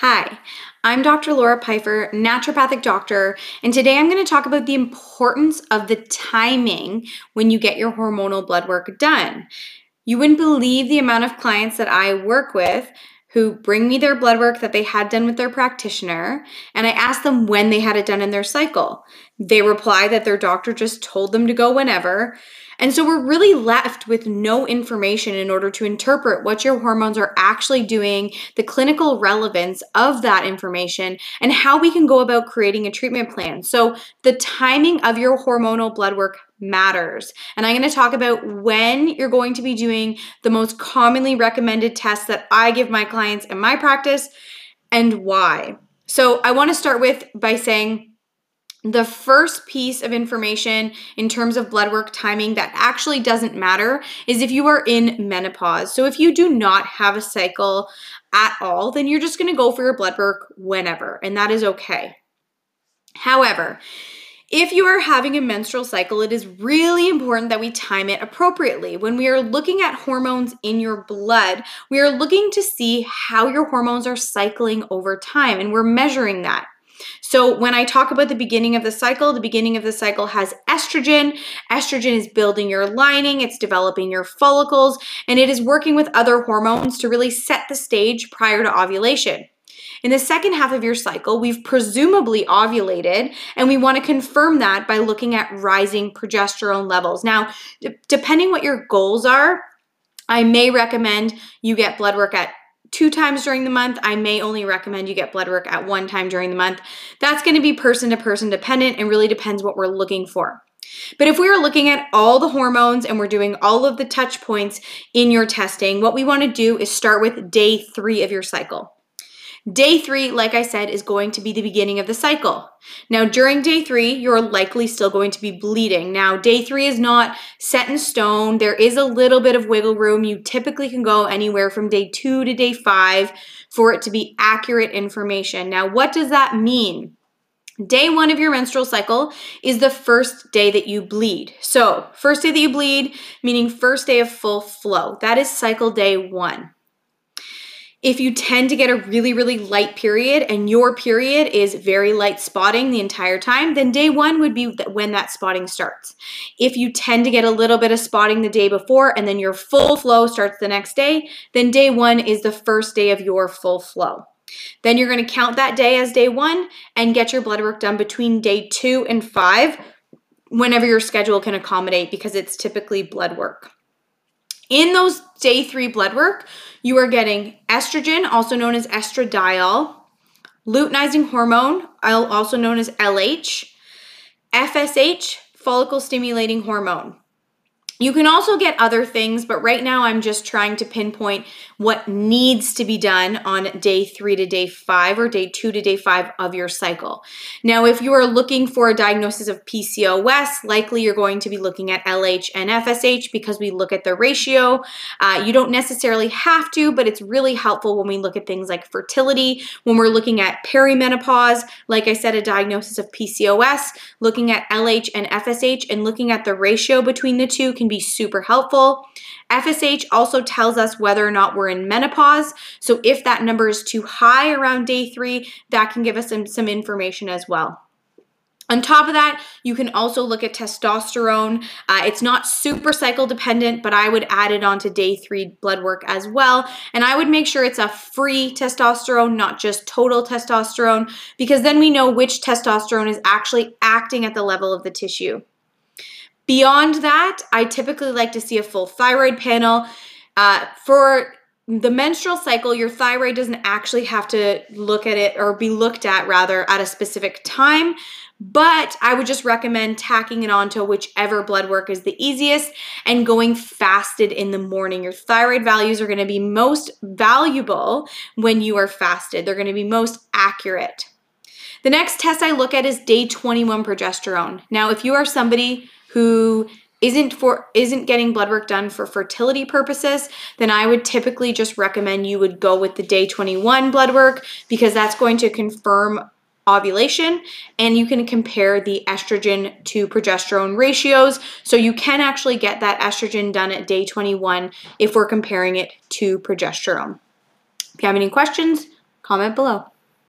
Hi, I'm Dr. Laura Pfeiffer, naturopathic doctor, and today I'm going to talk about the importance of the timing when you get your hormonal blood work done. You wouldn't believe the amount of clients that I work with who bring me their blood work that they had done with their practitioner, and I ask them when they had it done in their cycle. They reply that their doctor just told them to go whenever. And so we're really left with no information in order to interpret what your hormones are actually doing, the clinical relevance of that information, and how we can go about creating a treatment plan. So the timing of your hormonal blood work matters. And I'm going to talk about when you're going to be doing the most commonly recommended tests that I give my clients in my practice and why. So I want to start with by saying the first piece of information in terms of blood work timing that actually doesn't matter is if you are in menopause. So if you do not have a cycle at all, then you're just going to go for your blood work whenever, and that is okay. However, if you are having a menstrual cycle, it is really important that we time it appropriately. When we are looking at hormones in your blood, we are looking to see how your hormones are cycling over time, and we're measuring that. So, when I talk about the beginning of the cycle, the beginning of the cycle has estrogen. Estrogen is building your lining, it's developing your follicles, and it is working with other hormones to really set the stage prior to ovulation. In the second half of your cycle, we've presumably ovulated, and we want to confirm that by looking at rising progesterone levels. Now, d- depending what your goals are, I may recommend you get blood work at two times during the month. I may only recommend you get blood work at one time during the month. That's going to be person to person dependent and really depends what we're looking for. But if we are looking at all the hormones and we're doing all of the touch points in your testing, what we want to do is start with day three of your cycle. Day three, like I said, is going to be the beginning of the cycle. Now, during day three, you're likely still going to be bleeding. Now, day three is not set in stone. There is a little bit of wiggle room. You typically can go anywhere from day two to day five for it to be accurate information. Now, what does that mean? Day one of your menstrual cycle is the first day that you bleed. So, first day that you bleed, meaning first day of full flow. That is cycle day one. If you tend to get a really, really light period and your period is very light spotting the entire time, then day one would be when that spotting starts. If you tend to get a little bit of spotting the day before and then your full flow starts the next day, then day one is the first day of your full flow. Then you're going to count that day as day one and get your blood work done between day two and five whenever your schedule can accommodate because it's typically blood work. In those day three blood work, you are getting estrogen, also known as estradiol, luteinizing hormone, also known as LH, FSH, follicle stimulating hormone. You can also get other things, but right now I'm just trying to pinpoint what needs to be done on day three to day five or day two to day five of your cycle. Now, if you are looking for a diagnosis of PCOS, likely you're going to be looking at LH and FSH because we look at the ratio. Uh, you don't necessarily have to, but it's really helpful when we look at things like fertility, when we're looking at perimenopause, like I said, a diagnosis of PCOS, looking at LH and FSH, and looking at the ratio between the two can can be super helpful. FSH also tells us whether or not we're in menopause. So if that number is too high around day three, that can give us some, some information as well. On top of that, you can also look at testosterone. Uh, it's not super cycle dependent, but I would add it onto day three blood work as well. And I would make sure it's a free testosterone, not just total testosterone, because then we know which testosterone is actually acting at the level of the tissue. Beyond that, I typically like to see a full thyroid panel. Uh, for the menstrual cycle, your thyroid doesn't actually have to look at it or be looked at rather at a specific time. But I would just recommend tacking it onto whichever blood work is the easiest and going fasted in the morning. Your thyroid values are going to be most valuable when you are fasted, they're going to be most accurate. The next test I look at is day 21 progesterone. Now, if you are somebody who isn't for isn't getting blood work done for fertility purposes, then I would typically just recommend you would go with the day 21 blood work because that's going to confirm ovulation and you can compare the estrogen to progesterone ratios so you can actually get that estrogen done at day 21 if we're comparing it to progesterone. If you have any questions, Comment below.